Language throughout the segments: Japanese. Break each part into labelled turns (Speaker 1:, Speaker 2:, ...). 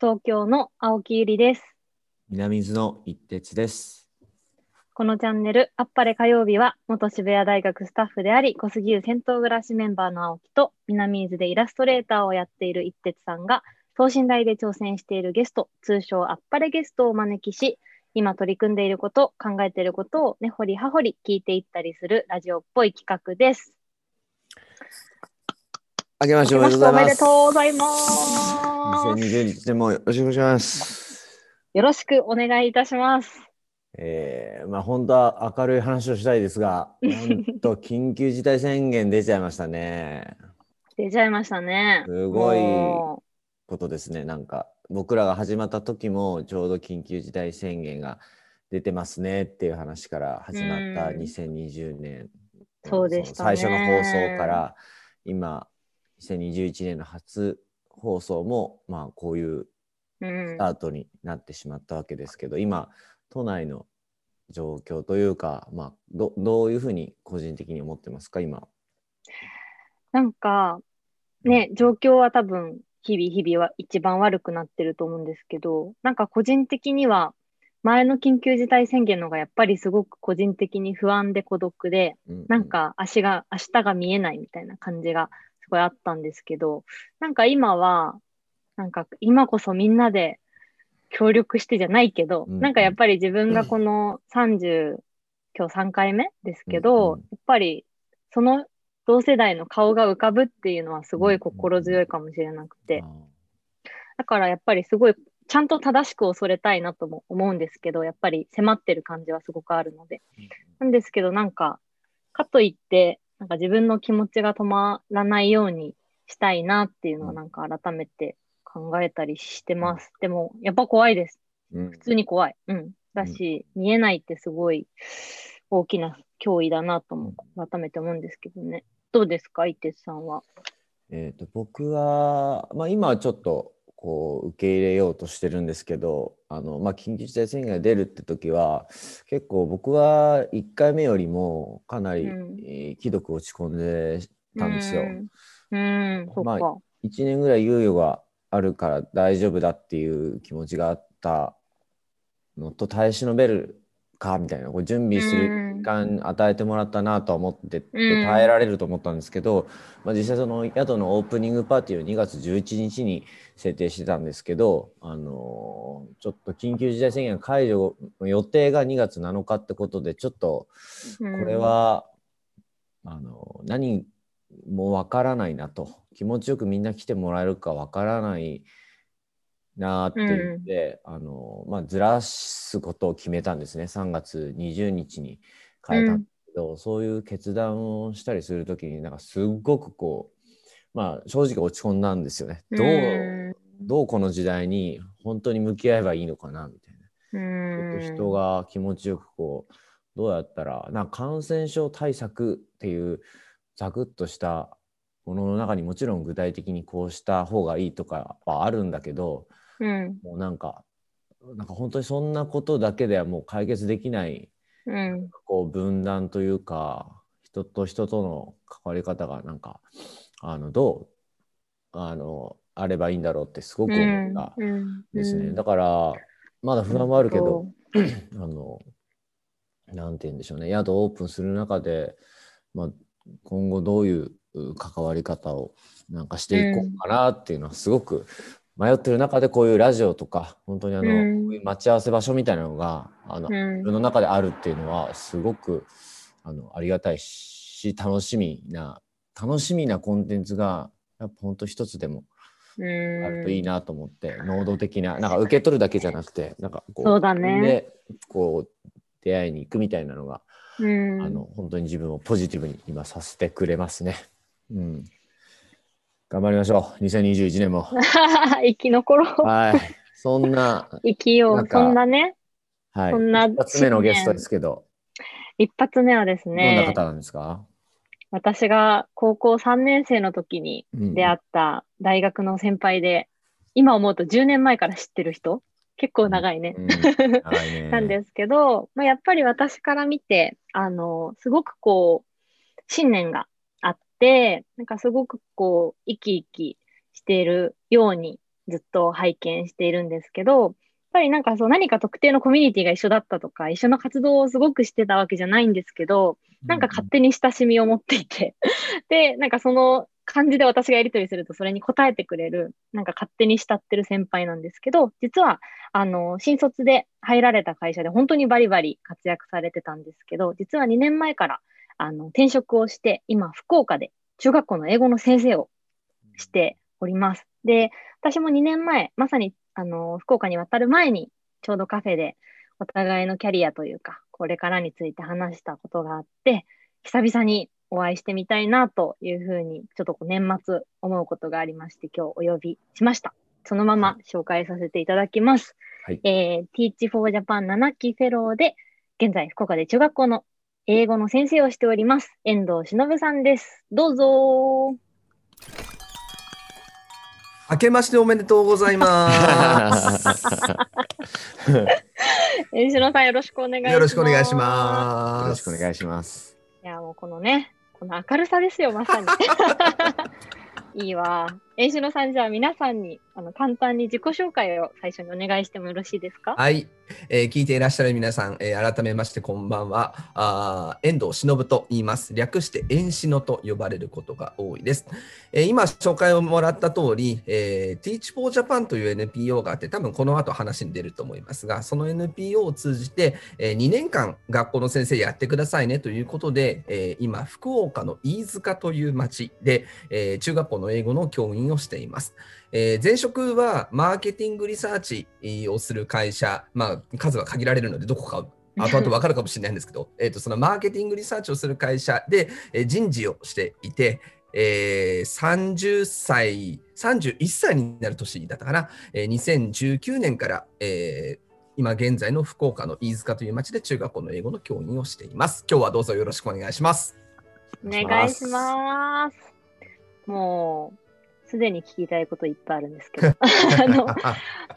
Speaker 1: 東京の青木ゆりです。
Speaker 2: 南伊豆の一徹です。
Speaker 1: このチャンネル、あっぱれ火曜日は、元渋谷大学スタッフであり、小杉湯銭湯暮らしメンバーの青木と、南伊豆でイラストレーターをやっている一徹さんが、等身大で挑戦しているゲスト、通称あっぱれゲストをお招きし、今取り組んでいること、考えていることを根掘り葉掘り聞いていったりするラジオっぽい企画です。
Speaker 2: あけましておめでとうございます。
Speaker 1: おめでとうございます。
Speaker 2: 2020年もよろしくお願いします。
Speaker 1: よろしくお願いいたします。
Speaker 2: えー、まあ本当は明るい話をしたいですが、なんと緊急事態宣言出ちゃいましたね。
Speaker 1: 出ちゃいましたね。
Speaker 2: すごい
Speaker 1: も
Speaker 2: ことですね。なんか僕らが始まった時もちょうど緊急事態宣言が出てますねっていう話から始まった
Speaker 1: うん
Speaker 2: 2020年。
Speaker 1: そうでしたね
Speaker 2: 最初の放送から今2021年の初放送もまあこういう
Speaker 1: ううん。
Speaker 2: スタートになってしまったわけですけど、今都内の状況というか、まあ、どどういうふうに個人的に思ってますか今？
Speaker 1: なんか、ね、状況は多分、日々日々は一番悪くなってると思うんですけど、なんか個人的には、前の緊急事態宣言の方がやっぱりすごく個人的に不安で孤独で、
Speaker 2: うん
Speaker 1: なんか足が、明日が見えないみたいな感じがすごいあったんですけど、なんか今は、なんか今こそみんなで協力してじゃないけど、
Speaker 2: うん
Speaker 1: なんかやっぱり自分がこの30、今日3回目ですけど、
Speaker 2: うんうん
Speaker 1: やっぱりその同世代の顔が浮かぶっていうのはすごい心強いかもしれなくて、だからやっぱりすごいちゃんと正しく恐れたいなとも思うんですけど、やっぱり迫ってる感じはすごくあるので。なんですけど、なんか、かといって、なんか自分の気持ちが止まらないようにしたいなっていうのはなんか改めて考えたりしてます。でも、やっぱ怖いです。
Speaker 2: うん
Speaker 1: 普通に怖い。うん。だし、見えないってすごい大きな脅威だなとも改めて思うんですけどね。どうですか、伊哲さんは？
Speaker 2: えー、と僕は、まあ、今はちょっとこう受け入れようとしてるんですけどあの、まあ、緊急事態宣言が出るって時は結構僕は1回目よりもかなり、ひどく落ち込んでたんですよ。
Speaker 1: うん。
Speaker 2: まあ1年ぐらい猶予があるから大丈夫だっていう気持ちがあったのと耐え忍べるかみたいなこう準備する時間与えてもらったなとは思ってて
Speaker 1: うん。
Speaker 2: 耐えられると思ったんですけど、まあ、実際その宿のオープニングパーティーを2月11日に設定してたんですけど、あのーちょっと緊急事態宣言解除の予定が2月7日ってことでちょっと
Speaker 1: こ
Speaker 2: これ、は、あの何もわからないなと。気持ちよくみんな来てもらえるかわからないなって言って、あのまあ、ずらすことを決めたんですね。3月20日に変えたけど、そういう決断をしたりする時になんかすっごくこうまあ正直落ち込んだんですよね。どう、
Speaker 1: うん
Speaker 2: どうこの時代に本当に向き合えばいいのかなみたいな。
Speaker 1: うん
Speaker 2: ちょっと人が気持ちよくこうどうやったらなんか感染症対策っていうザクッとしたものの中にもちろん具体的にこうした方がいいとかはあるんだけど
Speaker 1: うん
Speaker 2: もうなんかなんか本当にそんなことだけではもう解決できない
Speaker 1: うん。
Speaker 2: こう分断というか人と人との関わり方がなんかあのどうあのあればいいんだろうってすごく思った
Speaker 1: うん。
Speaker 2: ですね。
Speaker 1: うん。
Speaker 2: だからまだ不安もあるけど、あの、なんて言うんでしょうね、宿オープンする中で、まあ、今後どういうう関わり方をなんかしていこうかなっていうのはすごく迷ってる中でこういうラジオとか本当にあの、
Speaker 1: うん。
Speaker 2: こういう待ち合わせ場所みたいなのがあの、
Speaker 1: うん。
Speaker 2: 自分の中であるっていうのはすごくあのありがたいし楽しみな楽しみなコンテンツがやっぱ本当一つでもあるといいなと思って、能動的ななんか受け取るだけじゃなくてなんかこう
Speaker 1: そうだね。
Speaker 2: でこう出会いに行くみたいなのが、
Speaker 1: うん。
Speaker 2: あの本当に自分をポジティブに今させてくれますね。うん、頑張りましょう。2021年も。
Speaker 1: 生き残ろう。
Speaker 2: はい。そんな、
Speaker 1: 生きよう。そんなね、
Speaker 2: はい、
Speaker 1: そんな
Speaker 2: 一発目のゲストですけど、
Speaker 1: 一発目はです
Speaker 2: どんな
Speaker 1: ね、
Speaker 2: 方なんですか、
Speaker 1: 私が高校3年生の時に
Speaker 2: うん。
Speaker 1: 出会った大学の先輩で、今思うと10年前から知ってる人。結構長いね。
Speaker 2: ね。
Speaker 1: なんですけど、まあ、やっぱり私から見て、あの、すごくこう、信念がて、なんかすごくこう、生き生きしているようにずっと拝見しているんですけど、やっぱりなんかそう何か特定のコミュニティが一緒だったとか、一緒の活動をすごくしてたわけじゃないんですけど、なんか勝手に親しみを持っていて、で、なんかその感じで私がやり取りするとそれに答えてくれる、なんか勝手に慕ってる先輩なんですけど、実は、あの、新卒で入られた会社で本当にバリバリ活躍されてたんですけど、実は2年前から、あの、転職をして、今、福岡で中学校の英語の先生をしております。で、私も2年前、まさに、あの、福岡に渡る前に、ちょうどカフェでお互いのキャリアというか、これからについて話したことがあって、久々にお会いしてみたいなというふうに、ちょっと年末思うことがありまして、今日お呼びしました。そのまま紹介させていただきます。はい、えー、Teach for Japan 7期フェローで、現在福岡で中学校の英語の先生をしております。遠藤忍さんです。どうぞ
Speaker 3: 明けましておめでとうございます。
Speaker 1: 遠藤さんよろしくお願いします。
Speaker 3: よろしくお願いします。
Speaker 2: よろしくお願いします。
Speaker 1: いやもうこのね、この明るさですよ、まさに。いいわ。円志野さん、じゃあ皆さんにあの簡単に自己紹介を最初にお願いしてもよろしいですか？
Speaker 3: はい。えー、聞いていらっしゃる皆さん、えー、改めましてこんばんは。あ遠藤忍と言います。略して遠志野と呼ばれることが多いです。えー、今紹介をもらった通り、えー、Teach for Japan という NPO があって、多分この後話に出ると思いますが、その NPO を通じて、えー、2年間学校の先生やってくださいねということで、えー、今、福岡の飯塚という町で、えー、中学校の英語の教員をしています。えー、前職はマーケティングリサーチをする会社、まあ、数は限られるので、どこか 後々分かるかもしれないんですけど、えーとそのマーケティングリサーチをする会社で、えー、人事をしていて、えー、30歳、31歳になる年だったかな、えー、2019年から、えー、今現在の福岡の飯塚という町で中学校の英語の教員をしています。今日はどうぞよろしくお願いします。
Speaker 1: お願いします。もうすでに聞きたいこといっぱいあるんですけど、あの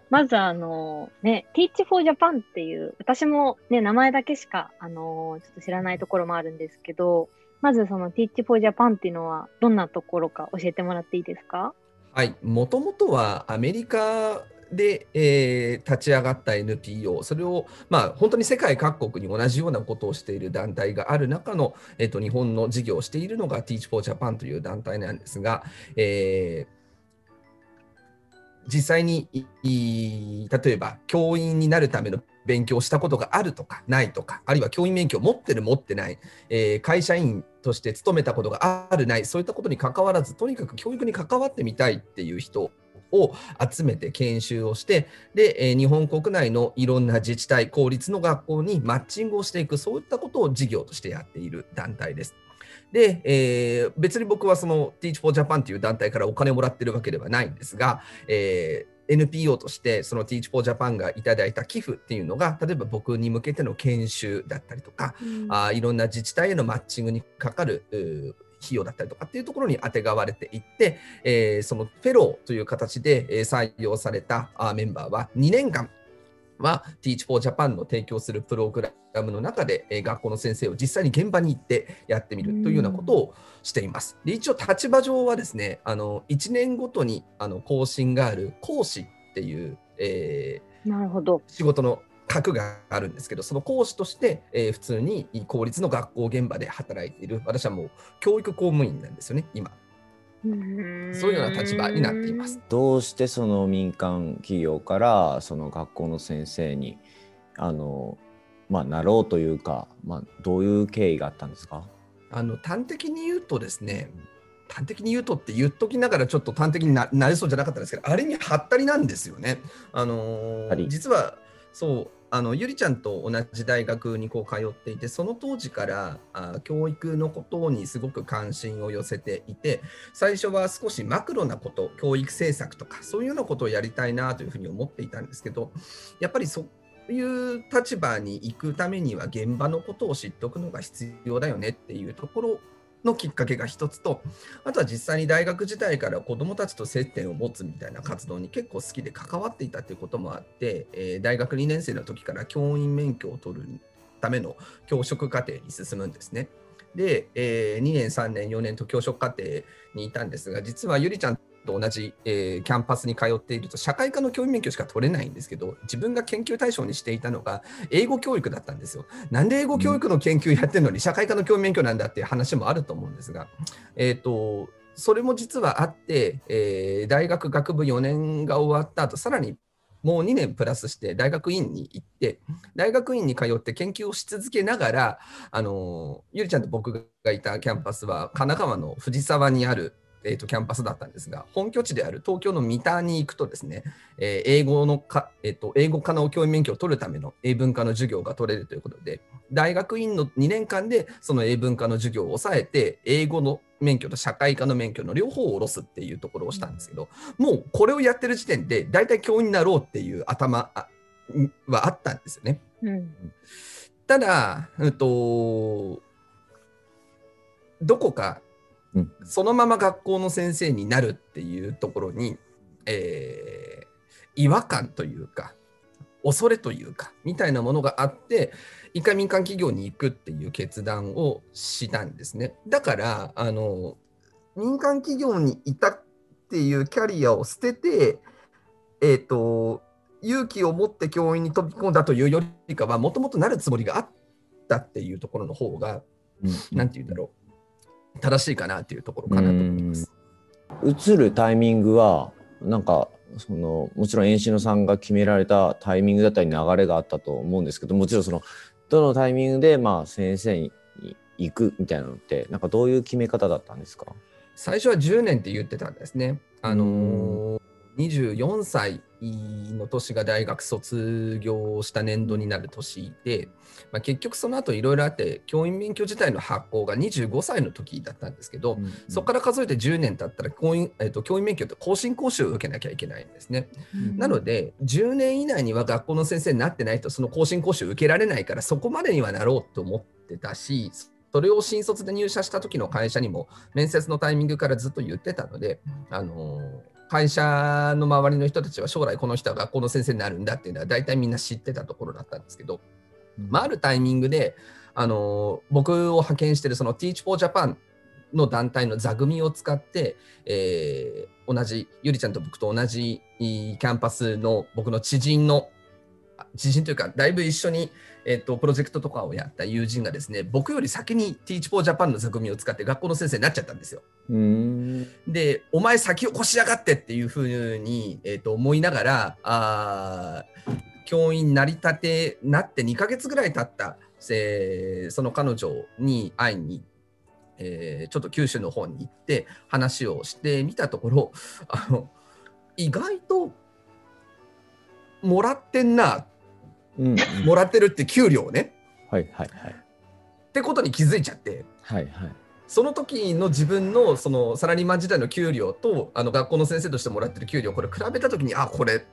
Speaker 1: まずあの、ね、Teach for Japan っていう、私もね、名前だけしか、あのちょっと知らないところもあるんですけど、まずその Teach for Japan っていうのは、どんなところか教えてもらっていいですか？
Speaker 3: はい、もともとはアメリカで、えー、立ち上がった NPO、それを、まあ、本当に世界各国に同じようなことをしている団体がある中の、えーと、日本の事業をしているのが Teach for Japan という団体なんですが、えー実際に例えば教員になるための勉強したことがあるとかないとかあるいは教員免許を持ってる持ってない、えー、会社員として勤めたことがあるないそういったことにかかわらずとにかく教育に関わってみたいっていう人を集めて研修をして、で、え日本国内のいろんな自治体、公立の学校にマッチングをしていく、そういったことを事業としてやっている団体です。で、えー、別に僕はその Teach for Japan という団体からお金をもらってるわけではないんですが、えー NPO としてその Teach for Japan がいただいた寄付っていうのが例えば僕に向けての研修だったりとか、うん、あいろんな自治体へのマッチングにかかる費用だったりとかっていうところにあてがわれていって、えー、そのフェローという形で採用されたメンバーは2年間は Teach for Japan の提供するプログラムの中で、え学校の先生を実際に現場に行ってやってみるというようなことをしています。で一応立場上はですねあの1年ごとにあの更新がある講師っていう、え
Speaker 1: ー、なるほど
Speaker 3: 仕事の核があるんですけど、その講師として、えー、普通に公立の学校現場で働いている、私はもう教育公務員なんですよね、今。そういうような立場になっています。
Speaker 2: どうしてその民間企業からその学校の先生にあの、まあ、なろうというか、まあ、どういう経緯があったんですか？
Speaker 3: あの端的に言うとですね、端的に言うとって言っときながらちょっと端的にななれそうじゃなかったんですけど、あれにはったりなんですよね。あのー、実はそうあのゆりちゃんと同じ大学にこう通っていてその当時からあ教育のことにすごく関心を寄せていて最初は少しマクロなこと教育政策とかそういうようなことをやりたいなというふうに思っていたんですけどやっぱりそういう立場に行くためには現場のことを知っておくのが必要だよねっていうところのきっかけが一つと、あとは実際に大学時代から子どもたちと接点を持つみたいな活動に結構好きで関わっていたということもあって、えー、大学2年生の時から教員免許を取るための教職課程に進むんですね。で、えー、2年、3年、4年と教職課程にいたんですが、実はゆりちゃんと同じ、えーキャンパスに通っていると社会科の教員免許しか取れないんですけど自分が研究対象にしていたのが英語教育だったんですよ。なんで英語教育の研究やってるのに社会科の教員免許なんだっていう話もあると思うんですが、えー、とそれも実はあって、えー大学学部4年が終わった後さらにもう2年プラスして大学院に行って大学院に通って研究をし続けながらあのゆりちゃんと僕がいたキャンパスは神奈川の藤沢にある、えー、とキャンパスだったんですが本拠地である東京の三田に行くとですね、えー英語のか、えー、と英語科の教員免許を取るための英文科の授業が取れるということで大学院の2年間でその英文科の授業を抑えて英語の免許と社会科の免許の両方を下ろすっていうところをしたんですけど、もうこれをやってる時点で大体教員になろうっていう頭あはあったんですよね。
Speaker 1: うん。
Speaker 3: ただ、うんと、どこか
Speaker 2: うん。
Speaker 3: そのまま学校の先生になるっていうところに、えー違和感というか恐れというかみたいなものがあって一回民間企業に行くっていう決断をしたんですね。だからあの民間企業にいたっていうキャリアを捨てて、えー、と勇気を持って教員に飛び込んだというよりかはもともとなるつもりがあったっていうところの方がなんて言うんだろう正しいかなっていうところかなと思います。
Speaker 2: 移るタイミングはなんかそのもちろん円志野さんが決められたタイミングだったり流れがあったと思うんですけどもちろんそのどのタイミングでまあ先生に行くみたいなのってなんかどういう決め方だったんですか？
Speaker 3: 最初は10年って言ってたんですね。あのー24歳の年が大学卒業した年度になる年で、まあ、結局その後いろいろあって教員免許自体の発行が25歳の時だったんですけど、そこから数えて10年経ったら教員,、えっと教員免許って更新講習を受けなきゃいけないんですね。なので10年以内には学校の先生になってないとその更新講習受けられないからそこまでにはなろうと思ってたしそれを新卒で入社した時の会社にも面接のタイミングからずっと言ってたので、あのー会社の周りの人たちは将来この人は学校の先生になるんだっていうのは大体みんな知ってたところだったんですけど、まあ、あるタイミングで、あの僕を派遣してるその Teach for Japan の団体の座組を使って、えー同じゆりちゃんと僕と同じキャンパスの僕の知人の知人というかだいぶ一緒に、えっとプロジェクトとかをやった友人がですね僕より先に Teach for Japan の座組を使って学校の先生になっちゃったんですよ。で、お前先を越しやがってっていうふうに、えー、と思いながら、あー教員なりたてなって2ヶ月ぐらい経った、えーその彼女に会いに、えーちょっと九州の方に行って話をしてみたところ、あの意外ともらってんな、
Speaker 2: うんうん。
Speaker 3: もらってるって給料をね、
Speaker 2: はいはいはい。
Speaker 3: ってことに気づいちゃって。
Speaker 2: はいはい。
Speaker 3: その時の自分のそのサラリーマン時代の給料とあの学校の先生としてもらってる給料これ比べた時にあこれ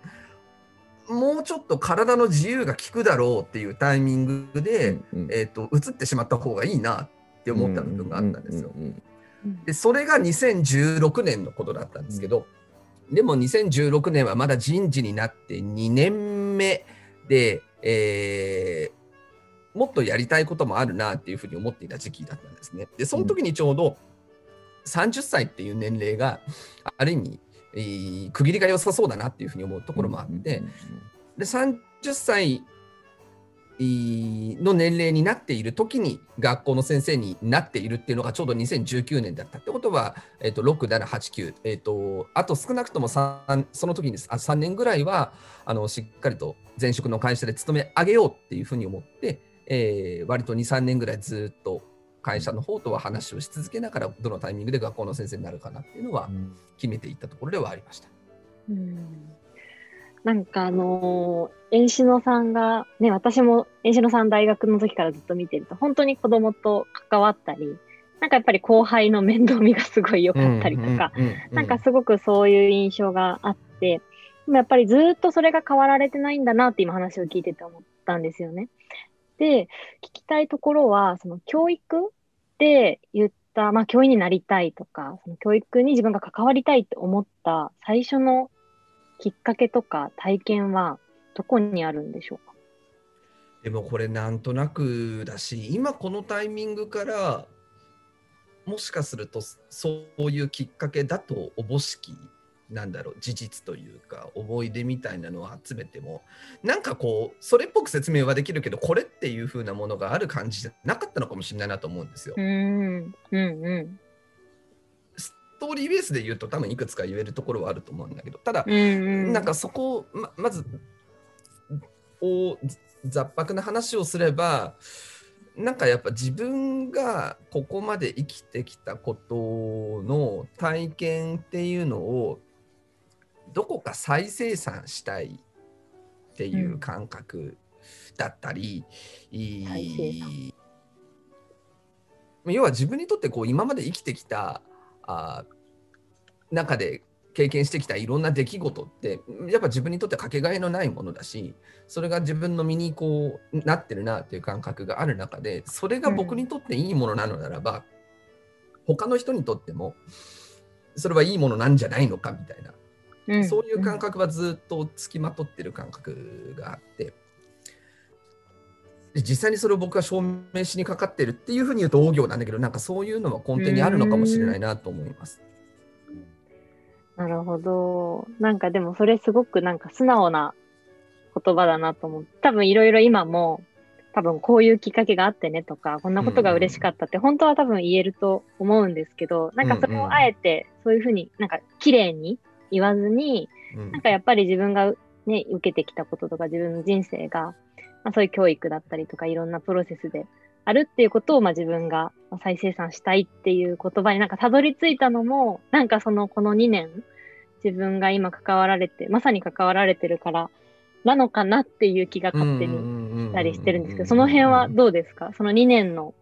Speaker 3: もうちょっと体の自由が利くだろうっていうタイミングで、
Speaker 2: うんうん。
Speaker 3: えー、と移ってしまった方がいいなって思った部分があったんですよ。
Speaker 2: うんうん
Speaker 3: でそれが2016年のことだったんですけど、でも2016年はまだ人事になって2年目で、えーもっとやりたいこともあるなっていうふうに思っていた時期だったんですね。でその時にちょうど30歳っていう年齢がある意味、えー区切りが良さそうだなっていうふうに思うところもあって、で30歳の年齢になっている時に学校の先生になっているっていうのがちょうど2019年だったってことは、えっと6、7、8、9、えっとあと少なくとも3その時にあ3年ぐらいはあのしっかりと前職の会社で勤め上げようっていうふうに思って、えー割と2、3年ぐらいずっと会社の方とは話をし続けながらどのタイミングで学校の先生になるかなっていうのは
Speaker 2: うん
Speaker 3: 決めていったところではありました。
Speaker 1: うんなんかあのー、円志野さんが、ね、私も円志野さん大学の時からずっと見てると、本当に子供と関わったり、なんかやっぱり後輩の面倒見がすごい良かったりとか、なんかすごくそういう印象があって、でもやっぱりずっとそれが変わられてないんだなって今話を聞いてて思ったんですよね。で、聞きたいところは、その教育で言った、まあ教員になりたいとか、その教育に自分が関わりたいって思った最初のきっかけとか体験はどこにあるんでしょうか？
Speaker 3: でもこれなんとなくだし今このタイミングからもしかするとそういうきっかけだとおぼしきなんだろう事実というか思い出みたいなのを集めてもなんかこうそれっぽく説明はできるけどこれっていう風なものがある感じじゃなかったのかもしれないなと思うんですよ。
Speaker 1: うんうんうん
Speaker 3: ストーリーベースで言うと多分いくつか言えるところはあると思うんだけどただ
Speaker 1: うんうん。
Speaker 3: なんかそこをままずお雑白な話をすればなんかやっぱ自分がここまで生きてきたことの体験っていうのをどこか再生産したいっていう感覚だったり、い
Speaker 1: 再生
Speaker 3: 要は自分にとってこう今まで生きてきたあ中で経験してきたいろんな出来事ってやっぱ自分にとってかけがえのないものだしそれが自分の身にこうなってるなっていう感覚がある中でそれが僕にとっていいものなのならば、他の人にとってもそれはいいものなんじゃないのかみたいな、
Speaker 1: うん
Speaker 3: そういう感覚はずっとつきまとってる感覚があって。で実際にそれを僕が証明しにかかってるっていうふうに言うと大行なんだけどなんかそういうのは根底にあるのかもしれないなと思います。
Speaker 1: なるほど。なんかでもそれすごくなんか素直な言葉だなと思う。多分いろいろ今も多分こういうきっかけがあってねとか、こんなことが嬉しかったって本当は多分言えると思うんですけど、なんかそれをあえてそういうふうになんか綺麗に言わずに、
Speaker 3: うん
Speaker 1: なんかやっぱり自分がね、受けてきたこととか自分の人生が、まあ、そういう教育だったりとかいろんなプロセスであるっていうことをまあ自分が再生産したいっていう言葉になんかたどり着いたのも、なんかそのこの2年、自分が今関わられて、まさに関わられてるからなのかなっていう気が勝手にしたりしてるんですけど、その辺はどうですかその2年の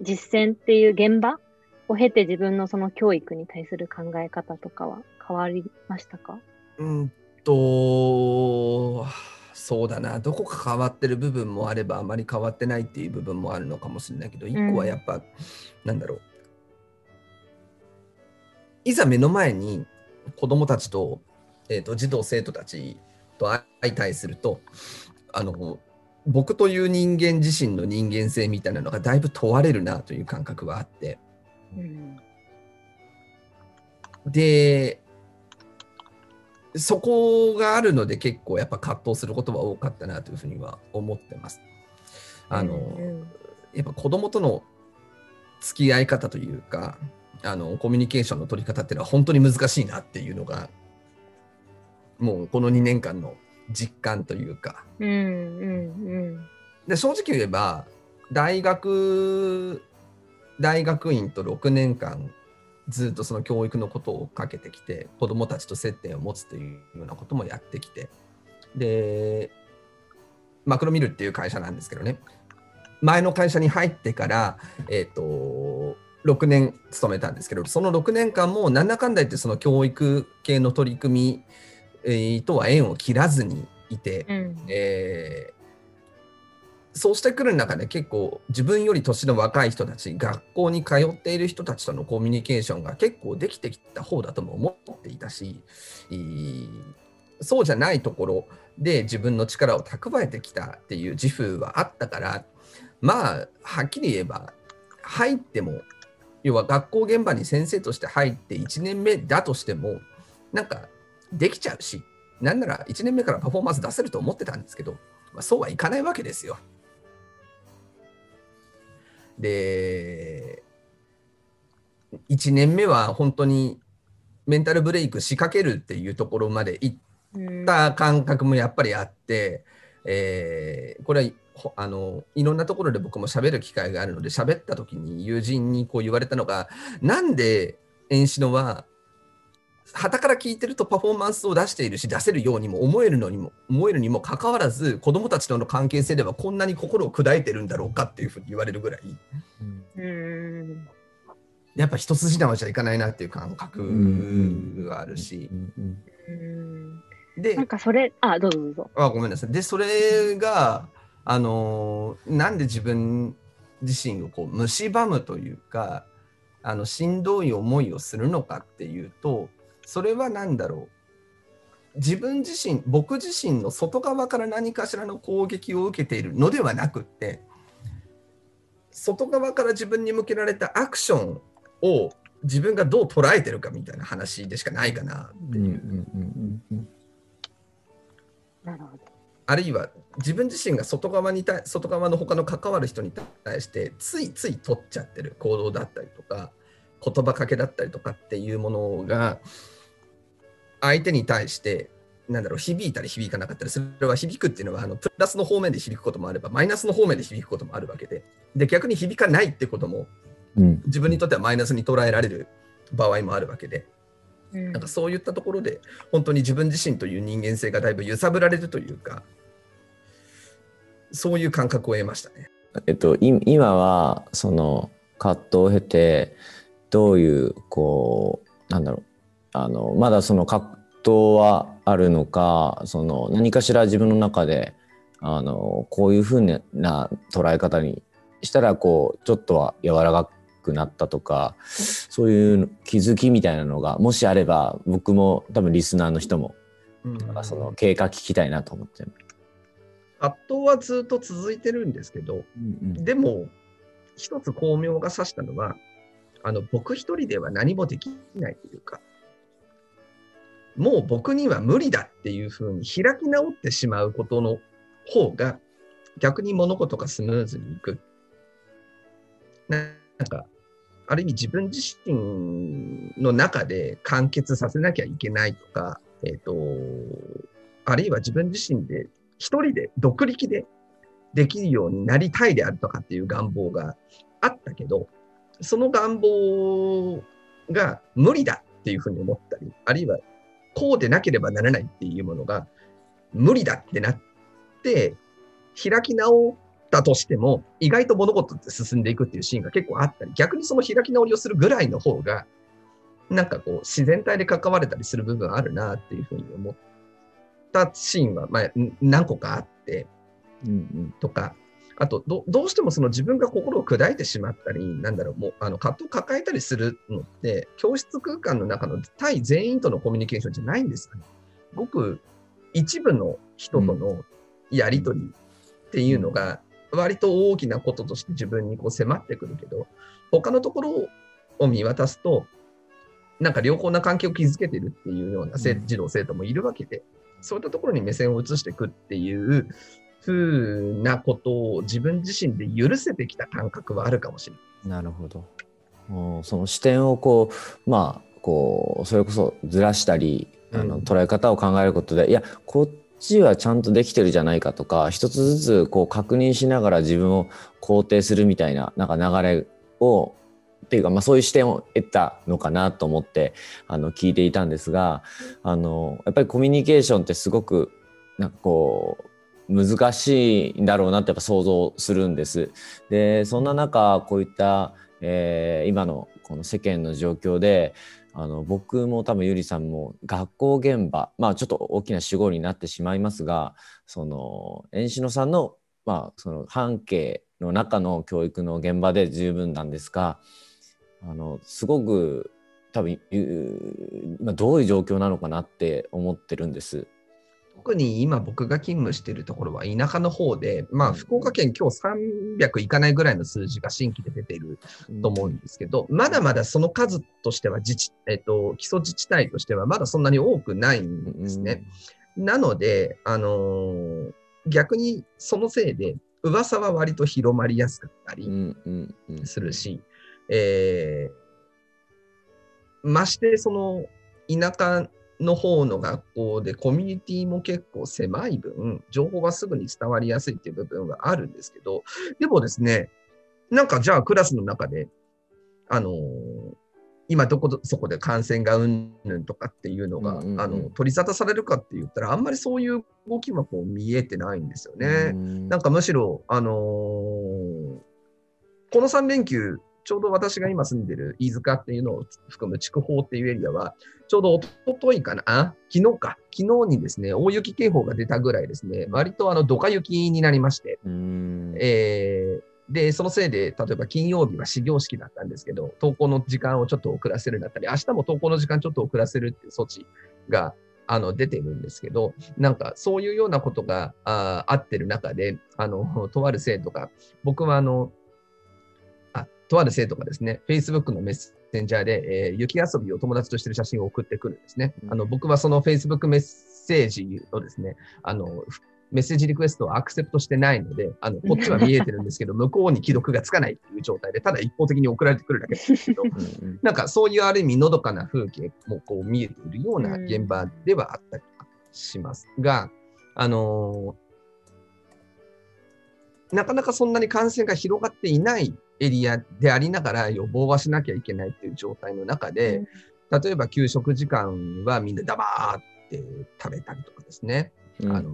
Speaker 1: 実践っていう現場を経て自分のその教育に対する考え方とかは変わりましたか
Speaker 3: うんとそうだな。どこか変わってる部分もあればあまり変わってないっていう部分もあるのかもしれないけど一個はやっぱ、なんだろう。いざ目の前に子どもたちと,、えーと児童生徒たちと相対するとあの僕という人間自身の人間性みたいなのがだいぶ問われるなという感覚はあって。
Speaker 1: うん。
Speaker 3: でそこがあるので結構やっぱ葛藤することは多かったなというふうには思ってます。あの、
Speaker 1: うん
Speaker 3: やっぱ子供との付き合い方というかあのコミュニケーションの取り方っていうのは本当に難しいなっていうのがもうこの2年間の実感というか。
Speaker 1: うんうん
Speaker 3: で正直言えば大学大学院と6年間ずっとその教育のことをかけてきて子どもたちと接点を持つというようなこともやってきて。でマクロミルっていう会社なんですけどね。前の会社に入ってから、えー、と6年勤めたんですけどその6年間もなんだかんだ言ってその教育系の取り組み、えーとは縁を切らずにいて、
Speaker 1: うん。
Speaker 3: えーそうしてくる中で結構自分より年の若い人たち学校に通っている人たちとのコミュニケーションが結構できてきた方だとも思っていたしそうじゃないところで自分の力を蓄えてきたっていう自負はあったからまあはっきり言えば入っても要は学校現場に先生として入って1年目だとしてもなんかできちゃうしなんなら1年目からパフォーマンス出せると思ってたんですけど、まあ、そうはいかないわけですよ。で1年目は本当にメンタルブレイク仕掛けるっていうところまで行っ
Speaker 1: うん。
Speaker 3: た感覚もやっぱりあって、えーこれはほあのいろんなところで僕も喋る機会があるので喋った時に友人にこう言われたのがなんで演しのは旗から聞いてるとパフォーマンスを出しているし出せるようにも思えるのにも思えるにもかかわらず子どもたちとの関係性ではこんなに心を砕いてるんだろうかっていうふうに言われるぐらい。
Speaker 1: うん。
Speaker 3: やっぱ一筋縄じゃいかないなっていう感覚があるし、
Speaker 1: うん。
Speaker 3: で
Speaker 1: なん。かそれ、あ、どうぞどうぞ。
Speaker 3: あごめん。なさい。で、それが、あのーなん。で自分自身をこう蝕むというか、あのしん。どい思いをするのかっていうと、それは何だろう？自分自身、僕自身の外側から何かしらの攻撃を受けているのではなくって、外側から自分に向けられたアクションを自分がどう捉えてるかみたいな話でしかないかなっていう。
Speaker 1: なるほど。
Speaker 3: あるいは自分自身が外側に対外側の他の関わる人に対してついつい取っちゃってる行動だったりとか言葉かけだったりとかっていうものが相手に対してなんだろう響いたり響かなかったりそれは響くっていうのはあのプラスの方面で響くこともあればマイナスの方面で響くこともあるわけで。で逆に響かないってことも
Speaker 2: うん。
Speaker 3: 自分にとってはマイナスに捉えられる場合もあるわけで。
Speaker 1: うん。
Speaker 3: なんかそういったところで本当に自分自身という人間性がだいぶ揺さぶられるというかそういう感覚を得ましたね。
Speaker 2: えっと、い今はその葛藤を経てどういうこうなんだろうあのまだその葛藤はあるのかその何かしら自分の中であのこういうふうな捉え方にしたらこうちょっとは柔らかくなったとかそういう気づきみたいなのがもしあれば僕も多分リスナーの人もなんかその経過聞きたいなと思って。
Speaker 3: 葛藤はずっと続いてるんですけど
Speaker 2: うん
Speaker 3: でも一つ巧妙が指したのはあの僕一人では何もできないというかもう僕には無理だっていうふうに開き直ってしまうことの方が逆に物事がスムーズにいく。なんかある意味自分自身の中で完結させなきゃいけないとか、えっ、と、あるいは自分自身で一人で独力でできるようになりたいであるとかっていう願望があったけど、その願望が無理だっていうふうに思ったり、あるいはこうでなければならないっていうものが無理だってなって、開き直ったとしても、意外と物事って進んでいくっていうシーンが結構あったり、逆にその開き直りをするぐらいの方が、なんかこう、自然体で関われたりする部分あるなっていうふうに思ったシーンは、ま何個かあって、
Speaker 2: うん。
Speaker 3: とか、あとど、どうしてもその自分が心を砕いてしまったり、なんだろう、もうあの葛藤を抱えたりするのって、教室空間の中の対全員とのコミュニケーションじゃないんですよね。ごく一部の人とのやりとりっていうのが、割と大きなこととして自分にこう迫ってくるけど、他のところを見渡すと、なんか良好な関係を築けてるっていうような生
Speaker 2: うん
Speaker 3: 児童生徒もいるわけで、そういったところに目線を移していくっていうふうなことを自分自身で許せてきた感覚はあるかもしれない。
Speaker 2: なるほど。うんその視点をこうまあこうそれこそずらしたりあの、
Speaker 3: うん
Speaker 2: 捉え方を考えることでいやこっちはちゃんとできてるじゃないかとか一つずつこう確認しながら自分を肯定するみたいななんか流れをっていうか、まあ、そういう視点を得たのかなと思ってあの聞いていたんですがあのやっぱりコミュニケーションってすごくなんかこう難しいんだろうなってやっぱ想像するんです。でそんな中こういった、えー今のこの世間の状況であの僕も多分ゆりさんも学校現場まあちょっと大きな主語になってしまいますがその遠志野さんの,、まあその半径の中の教育の現場で十分なんですがあのすごく多分まあどういう状況なのかなって思ってるんです。
Speaker 3: 特に今僕が勤務しているところは田舎の方で、まあ福岡県今日300いかないぐらいの数字が新規で出ていると思うんですけど、まだまだその数としては自治、えっと、基礎自治体としてはまだそんなに多くないんですね。なので、あのー逆にそのせいで噂は割と広まりやすかったり、するし、えーましてその田舎の方の学校でコミュニティも結構狭い分、情報がすぐに伝わりやすいっていう部分はあるんですけど、でもですね、なんかじゃあクラスの中で、あのー今どこどそこで感染がうんぬんとかっていうのが、
Speaker 2: うんうんうん
Speaker 3: あの取り沙汰されるかって言ったら、あんまりそういう動きはこう見えてないんですよね。
Speaker 2: うん
Speaker 3: なんかむしろ、あのーこの3連休、ちょうど私が今住んでる飯塚っていうのを含む筑豊っていうエリアは、ちょうど一昨日かな、あ？昨日か、昨日にですね、大雪警報が出たぐらいですね、割とあのドカ雪になりまして、
Speaker 2: うん。
Speaker 3: えーで、そのせいで、例えば金曜日は始業式だったんですけど、登校の時間をちょっと遅らせるだったり、明日も登校の時間ちょっと遅らせるっていう措置があの出てるんですけど、なんかそういうようなことがあーあってる中で、あの、とある生徒が、僕はあの、あ、とある生徒がですね、Facebook のメッセセンジャーで、えー雪遊びを友達としてる写真を送ってくるんですね。
Speaker 2: うん
Speaker 3: あの僕はその Facebook メッセージをですね、あのメッセージリクエストをアクセプトしてないので、あのこっちは見えてるんですけど、向こうに既読がつかないっていう状態で、ただ一方的に送られてくるだけなんですけど、なんかそういうある意味のどかな風景もこう見えているような現場ではあったりしますが、あのーなかなかそんなに感染が広がっていないエリアでありながら予防はしなきゃいけないっていう状態の中で、例えば給食時間はみんなダバーって食べたりとかですね、
Speaker 2: うん。
Speaker 3: あの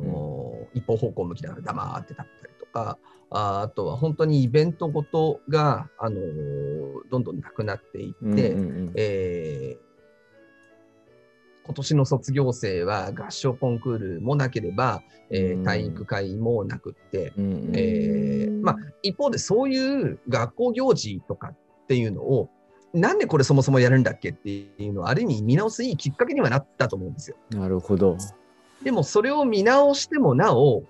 Speaker 3: ー一方方向向きながら黙って食べたりとか、ああとは本当にイベントごとが、あのーどんどんなくなっていって、
Speaker 2: うんうんうん。
Speaker 3: えー今年の卒業生は合唱コンクールもなければ、えー
Speaker 2: うん
Speaker 3: 体育会もなくって、
Speaker 2: うんうん
Speaker 3: えーまあ、一方でそういう学校行事とかっていうのをなんでこれそもそもやるんだっけっていうのはある意味見直すいいきっかけにはなったと思うんですよ。
Speaker 2: なるほど。
Speaker 3: でもそれを見直してもなお、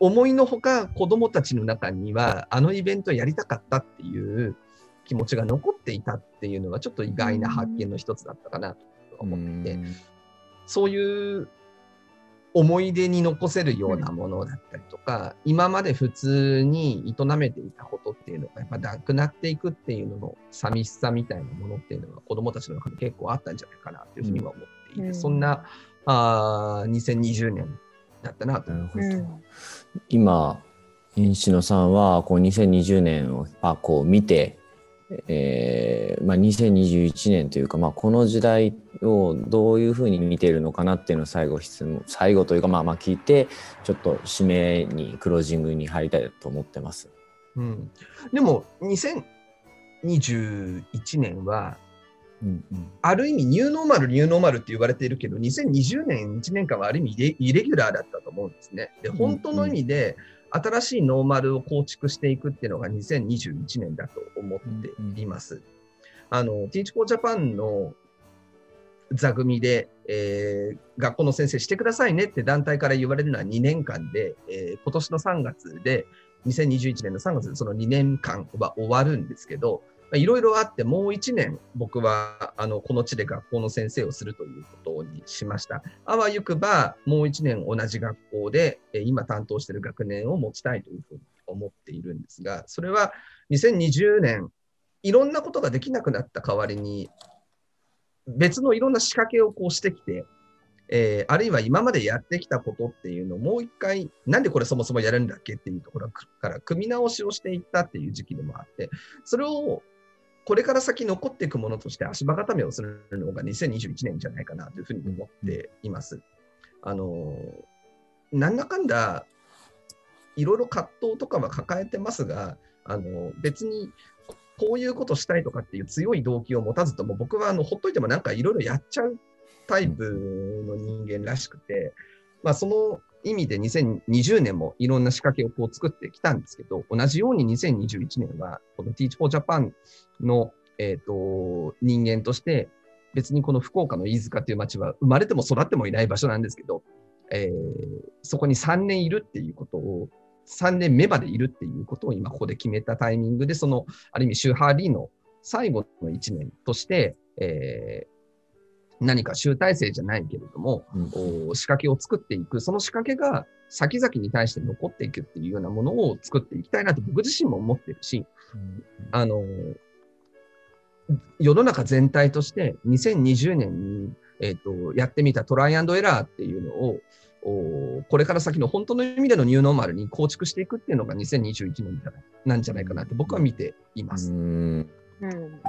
Speaker 3: 思いのほか子供たちの中にはあのイベントやりたかったっていう気持ちが残っていたっていうのはちょっと意外な発見の一つだったかなと思っていて、そういう思い出に残せるようなものだったりとか、今まで普通に営めていたことっていうのがやっぱなくなっていくっていうのの寂しさみたいなものっていうのが子供たちの中で結構あったんじゃないかなというふうには思っていて、
Speaker 1: うん。
Speaker 3: そんなあー2020年だったなと。
Speaker 2: なるほど。
Speaker 1: うん。
Speaker 2: 今、円志野さんはこう2020年をあこう見て、えーまあ、2021年というか、まあ、この時代をどういうふうに見ているのかなっていうのを最後質問最後というかまあまあ聞いてちょっと締めにクロージングに入りたいと思ってます。
Speaker 3: うん、でも2021年は
Speaker 2: うんうん
Speaker 3: ある意味ニューノーマルニューノーマルって言われているけど2020年1年間はある意味イレイレギュラーだったと思うんですね。で本当の意味で新しいノーマルを構築していくっていうのが2021年だと思っています。あの Teach for Japan の座組で、えー学校の先生してくださいねって団体から言われるのは2年間で、えー今年の3月で2021年の3月でその2年間は終わるんですけど、いろいろあって、もう1年、僕はあのこの地で学校の先生をするということにしました。あわゆくば、もう1年同じ学校で、今担当している学年を持ちたいというふうに思っているんですが、それは2020年、いろんなことができなくなった代わりに、別のいろんな仕掛けをこうしてきて、えーあるいは今までやってきたことっていうのをもう一回、なんでこれそもそもやるんだっけっていうところから組み直しをしていったっていう時期でもあって、それをこれから先残っていくものとして足場固めをするのが2021年じゃないかなというふうに思っています。あのーなんだかんだいろいろ葛藤とかは抱えてますが、あの別にこういうことしたいとかっていう強い動機を持たずとも、僕はあのほっといてもなんかいろいろやっちゃうタイプの人間らしくて、まあ、その意味で2020年もいろんな仕掛けをこう作ってきたんですけど、同じように2021年は、この Teach for Japan の、えー、と人間として、別にこの福岡の飯塚という町は生まれても育ってもいない場所なんですけど、えーそこに3年いるっていうことを、3年目までいるっていうことを今ここで決めたタイミングで、そのある意味、シューハーリーの最後の1年として、えー何か集大成じゃないけれども、
Speaker 2: うん。
Speaker 3: お仕掛けを作っていく、その仕掛けが先々に対して残っていくっていうようなものを作っていきたいなと僕自身も思ってるし、あの、世の中全体として2020年に、えっ、と、やってみたトライアンドエラーっていうのを、おこれから先の本当の意味でのニューノーマルに構築していくっていうのが2021年じゃないなんじゃないかなって僕は見ています。
Speaker 2: うん。
Speaker 1: うん。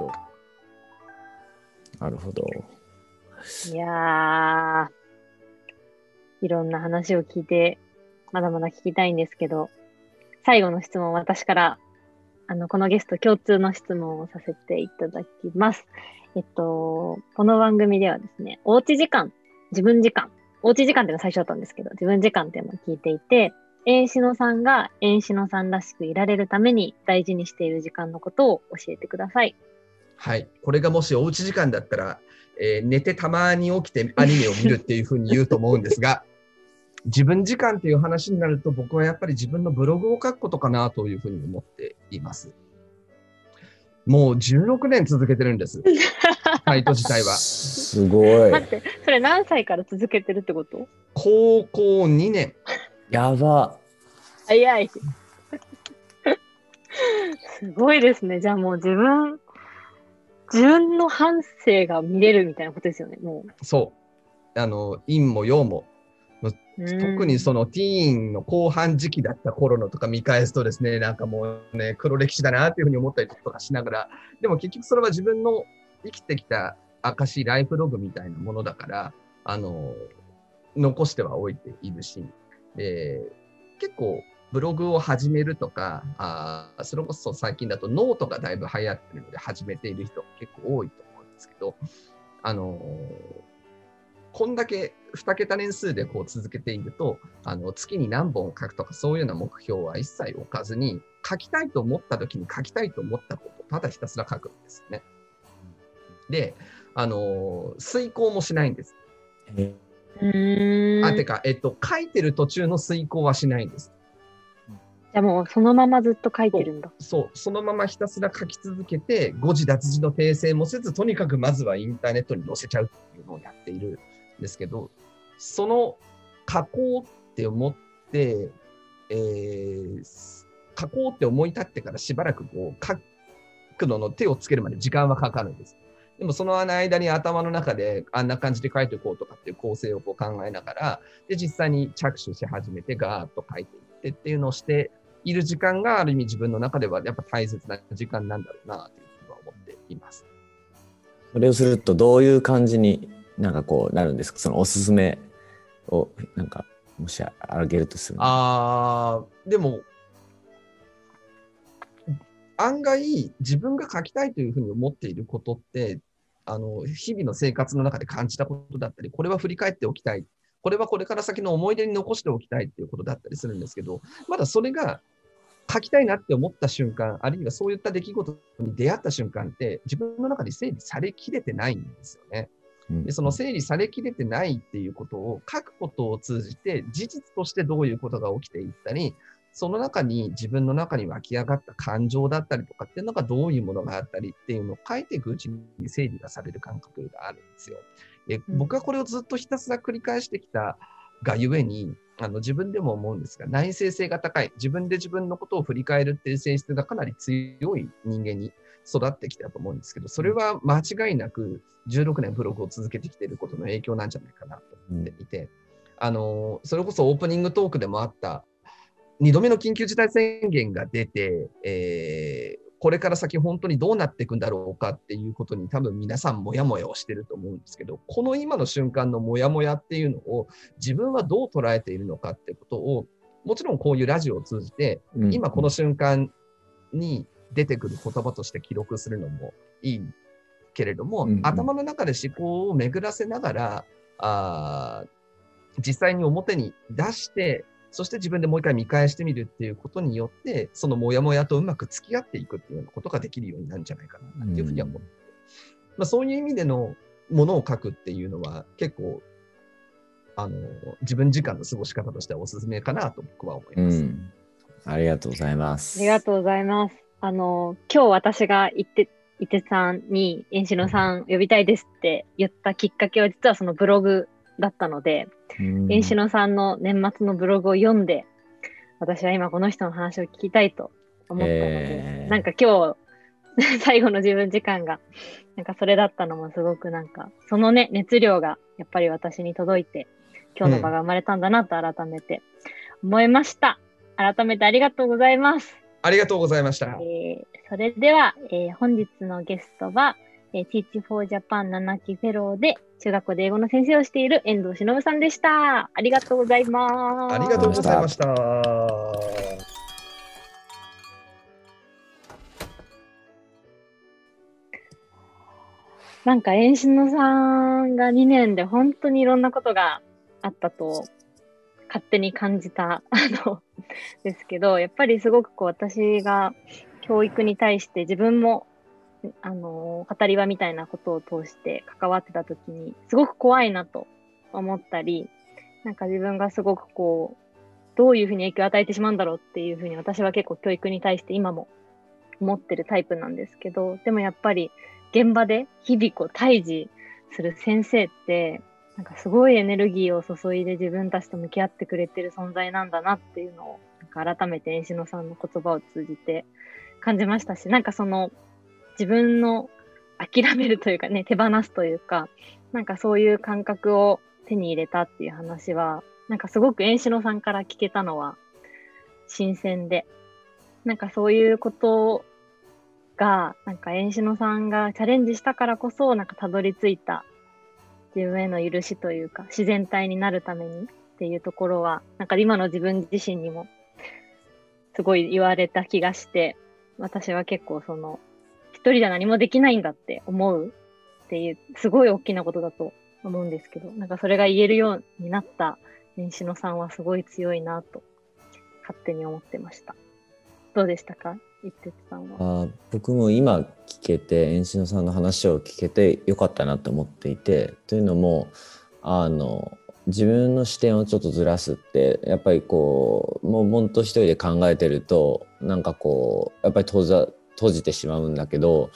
Speaker 2: なるほど。
Speaker 1: いや、いろんな話を聞いて、まだまだ聞きたいんですけど、最後の質問、私から、あの、このゲスト共通の質問をさせていただきます。えっと、この番組ではですね、おうち時間、自分時間、おうち時間っていうのが最初だったんですけど、自分時間っていうのを聞いていて、遠志野さんが遠志野さんらしくいられるために大事にしている時間のことを教えてください。
Speaker 3: はい。これがもしおうち時間だったら、えー寝てたまに起きてアニメを見るっていうふうに言うと思うんですが、自分時間っていう話になると僕はやっぱり自分のブログを書くことかなというふうに思っています。もう16年続けてるんです。サイト自体は。
Speaker 2: すごい。
Speaker 1: 待って、それ何歳から続けてるってこと？
Speaker 3: 高校2年。
Speaker 2: やば。
Speaker 1: 早い。すごいですね。じゃあもう自分、自分の反省が見れるみたいなことですよね、も
Speaker 3: そう。あの、陰も陽も。
Speaker 1: う。
Speaker 3: 特にそのティーンの後半時期だった頃のとか見返すとですね、なんかもうね、黒歴史だなっていうふうに思ったりとかしながら、でも結局それは自分の生きてきた証、ライフログみたいなものだから、あの、残してはおいているし、で結構ブログを始めるとか、あーそれこそ最近だとノートがだいぶ流行ってるので始めている人結構多いと思うんですけど、あのこんだけ2桁年数でこう続けていると、あの月に何本書くとかそういうような目標は一切置かずに、書きたいと思った時に書きたいと思ったことをただひたすら書くんですよね。で、あの遂行もしないんです。あ、て
Speaker 1: じ
Speaker 3: か、えっと、書いてる途中の遂行はしないんです。
Speaker 1: ゃもうそのままずっと書いてるんだ。
Speaker 3: そう、そのままひたすら書き続けて、誤字脱字の訂正もせず、とにかくまずはインターネットに載せちゃうっていうのをやっているんですけど、その書こうって思って、えー書こうって思い立ってからしばらくこう書くのの手をつけるまで時間はかかるんです。でもその間に頭の中であんな感じで書いていこうとかっていう構成をこう考えながら、で、実際に着手し始めてガーッと書いていってっていうのをしている時間がある意味自分の中ではやっぱ大切な時間なんだろうなというふうには思っています。
Speaker 2: それをするとどういう感じになんかこうなるんですか？そのおすすめをなんかもしあげるとするの
Speaker 3: あー、でも、案外自分が書きたいというふうに思っていることって、あの、日々の生活の中で感じたことだったり、これは振り返っておきたい。これはこれから先の思い出に残しておきたいっていうことだったりするんですけど、まだそれが書きたいなって思った瞬間、あるいはそういった出来事に出会った瞬間って、自分の中で整理されきれてないんですよね。
Speaker 2: うん
Speaker 3: でその整理されきれてないっていうことを書くことを通じて事実としてどういうことが起きていったり、その中に自分の中に湧き上がった感情だったりとかっていうのがどういうものがあったりっていうのを書いていくうちに整理がされる感覚があるんですよ。で
Speaker 1: うん
Speaker 3: 僕はこれをずっとひたすら繰り返してきたがゆえに、あの自分でも思うんですが、内省性が高い、自分で自分のことを振り返るっていう性質がかなり強い人間に育ってきたと思うんですけど、それは間違いなく16年ブログを続けてきていることの影響なんじゃないかなと思っていて、あの、それこそオープニングトークでもあった、2度目の緊急事態宣言が出て、えーこれから先本当にどうなっていくんだろうかっていうことに多分皆さんもやもやをしてると思うんですけど、この今の瞬間のもやもやっていうのを自分はどう捉えているのかってことを、もちろんこういうラジオを通じて、
Speaker 2: うん。
Speaker 3: 今この瞬間に出てくる言葉として記録するのもいいけれども、頭の中で思考を巡らせながら、あー実際に表に出して、そして自分でもう一回見返してみるっていうことによって、そのモヤモヤとうまく付き合っていくっていうようなことができるようになるんじゃないかなっていうふうには思って、まあ、そういう意味でのものを書くっていうのは結構、あの、自分時間の過ごし方としてはおすすめかなと僕は思いうます。
Speaker 2: ん。ありがとうございます。
Speaker 1: ありがとうございます。あの、今日私が言って、伊手さんに、円志野さん呼びたいですって言ったきっかけは実はそのブログだったので、
Speaker 2: うん。
Speaker 1: 円志野さんの年末のブログを読んで、私は今この人の話を聞きたいと思ったので、
Speaker 2: えー
Speaker 1: なんか今日、最後の自分時間が、なんかそれだったのもすごくなんか、そのね、熱量がやっぱり私に届いて、今日の場が生まれたんだなと改めて思いました。改めてありがとうございます。
Speaker 3: ありがとうございました。
Speaker 1: えーそれでは、えー本日のゲストは、えー、Teach for Japan 7期フェローで中学校で英語の先生をしている遠藤忍さんでした。ありがとうございます。
Speaker 3: ありがとうございました。
Speaker 1: なんか、遠心野さんが2年で本当にいろんなことがあったと、勝手に感じた、あの、ですけど、やっぱりすごくこう、私が教育に対して自分も、あの、語り場みたいなことを通して関わってた時に、すごく怖いなと思ったり、なんか自分がすごくこう、どういうふうに影響を与えてしまうんだろうっていうふうに私は結構教育に対して今も思ってるタイプなんですけど、でもやっぱり現場で日々こう対峙する先生って、なんかすごいエネルギーを注いで自分たちと向き合ってくれてる存在なんだなっていうのを、なんか改めて遠志野さんの言葉を通じて感じましたし、なんかその自分の諦めるというかね、手放すというか、なんかそういう感覚を手に入れたっていう話は、なんかすごく遠志野さんから聞けたのは新鮮で、なんかそういうことが、なんか遠志野さんがチャレンジしたからこそ、なんかたどり着いた自分への許しというか、自然体になるためにっていうところは、なんか今の自分自身にもすごい言われた気がして、私は結構その、一人じゃ何もできないんだって思うっていう、すごい大きなことだと思うんですけど、なんかそれが言えるようになった年始野さんはすごい強いなと、勝手に思ってました。どうでしたか？一徹さんは。
Speaker 2: あ僕も今聞けて、遠志野さんの話を聞けてよかったなと思っていて、というのも、あの、自分の視点をちょっとずらすってやっぱりこうもうほんと一人で考えてるとなんかこうやっぱり閉ざ閉じてしまうんだけど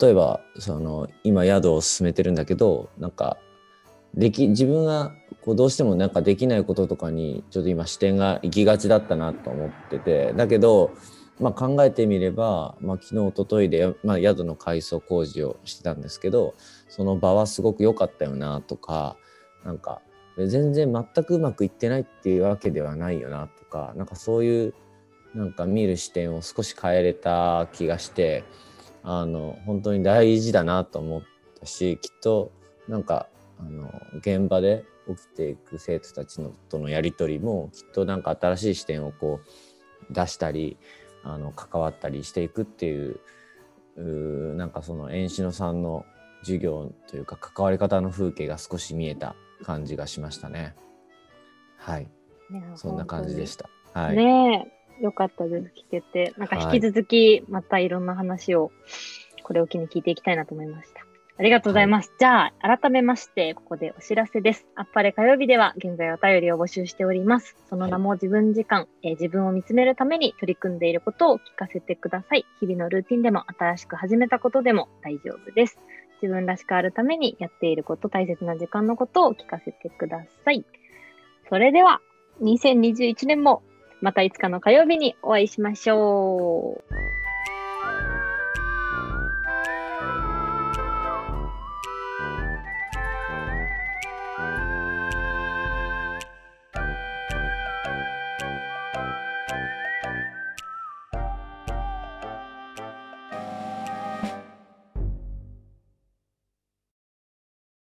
Speaker 2: 例えばその今宿を進めてるんだけどなんかでき自分がこうどうしてもなんかできないこととかにちょっと今視点が行きがちだったなと思っててだけど、まあ、考えてみれば、まあ、昨日おとといで、まあ、宿の改装工事をしてたんですけどその場はすごく良かったよなとかなんか全然全くうまくいってないっていうわけではないよなとかなんかそういうなんか見る視点を少し変えれた気がしてあの本当に大事だなと思ったしきっとなんかあの現場で起きていく生徒たちのとのやり取りもきっとなんか新しい視点をこう出したりあの関わったりしていくっていううなんかその遠志野さんの授業というか関わり方の風景が少し見えた感じがしましたね。はい、そんな感じでした。はい、
Speaker 1: ねよかったです、聞けて。なんか引き続き、またいろんな話を、これを機に聞いていきたいなと思いました。ありがとうございます。はい、じゃあ、改めまして、ここでお知らせです。あっぱれ火曜日では、現在お便りを募集しております。その名も自分時間、はい、えー、自分を見つめるために取り組んでいることを聞かせてください。日々のルーティンでも、新しく始めたことでも大丈夫です。自分らしくあるためにやっていること、大切な時間のことを聞かせてください。それでは、2021年もまたいつかの火曜日にお会いしましょう。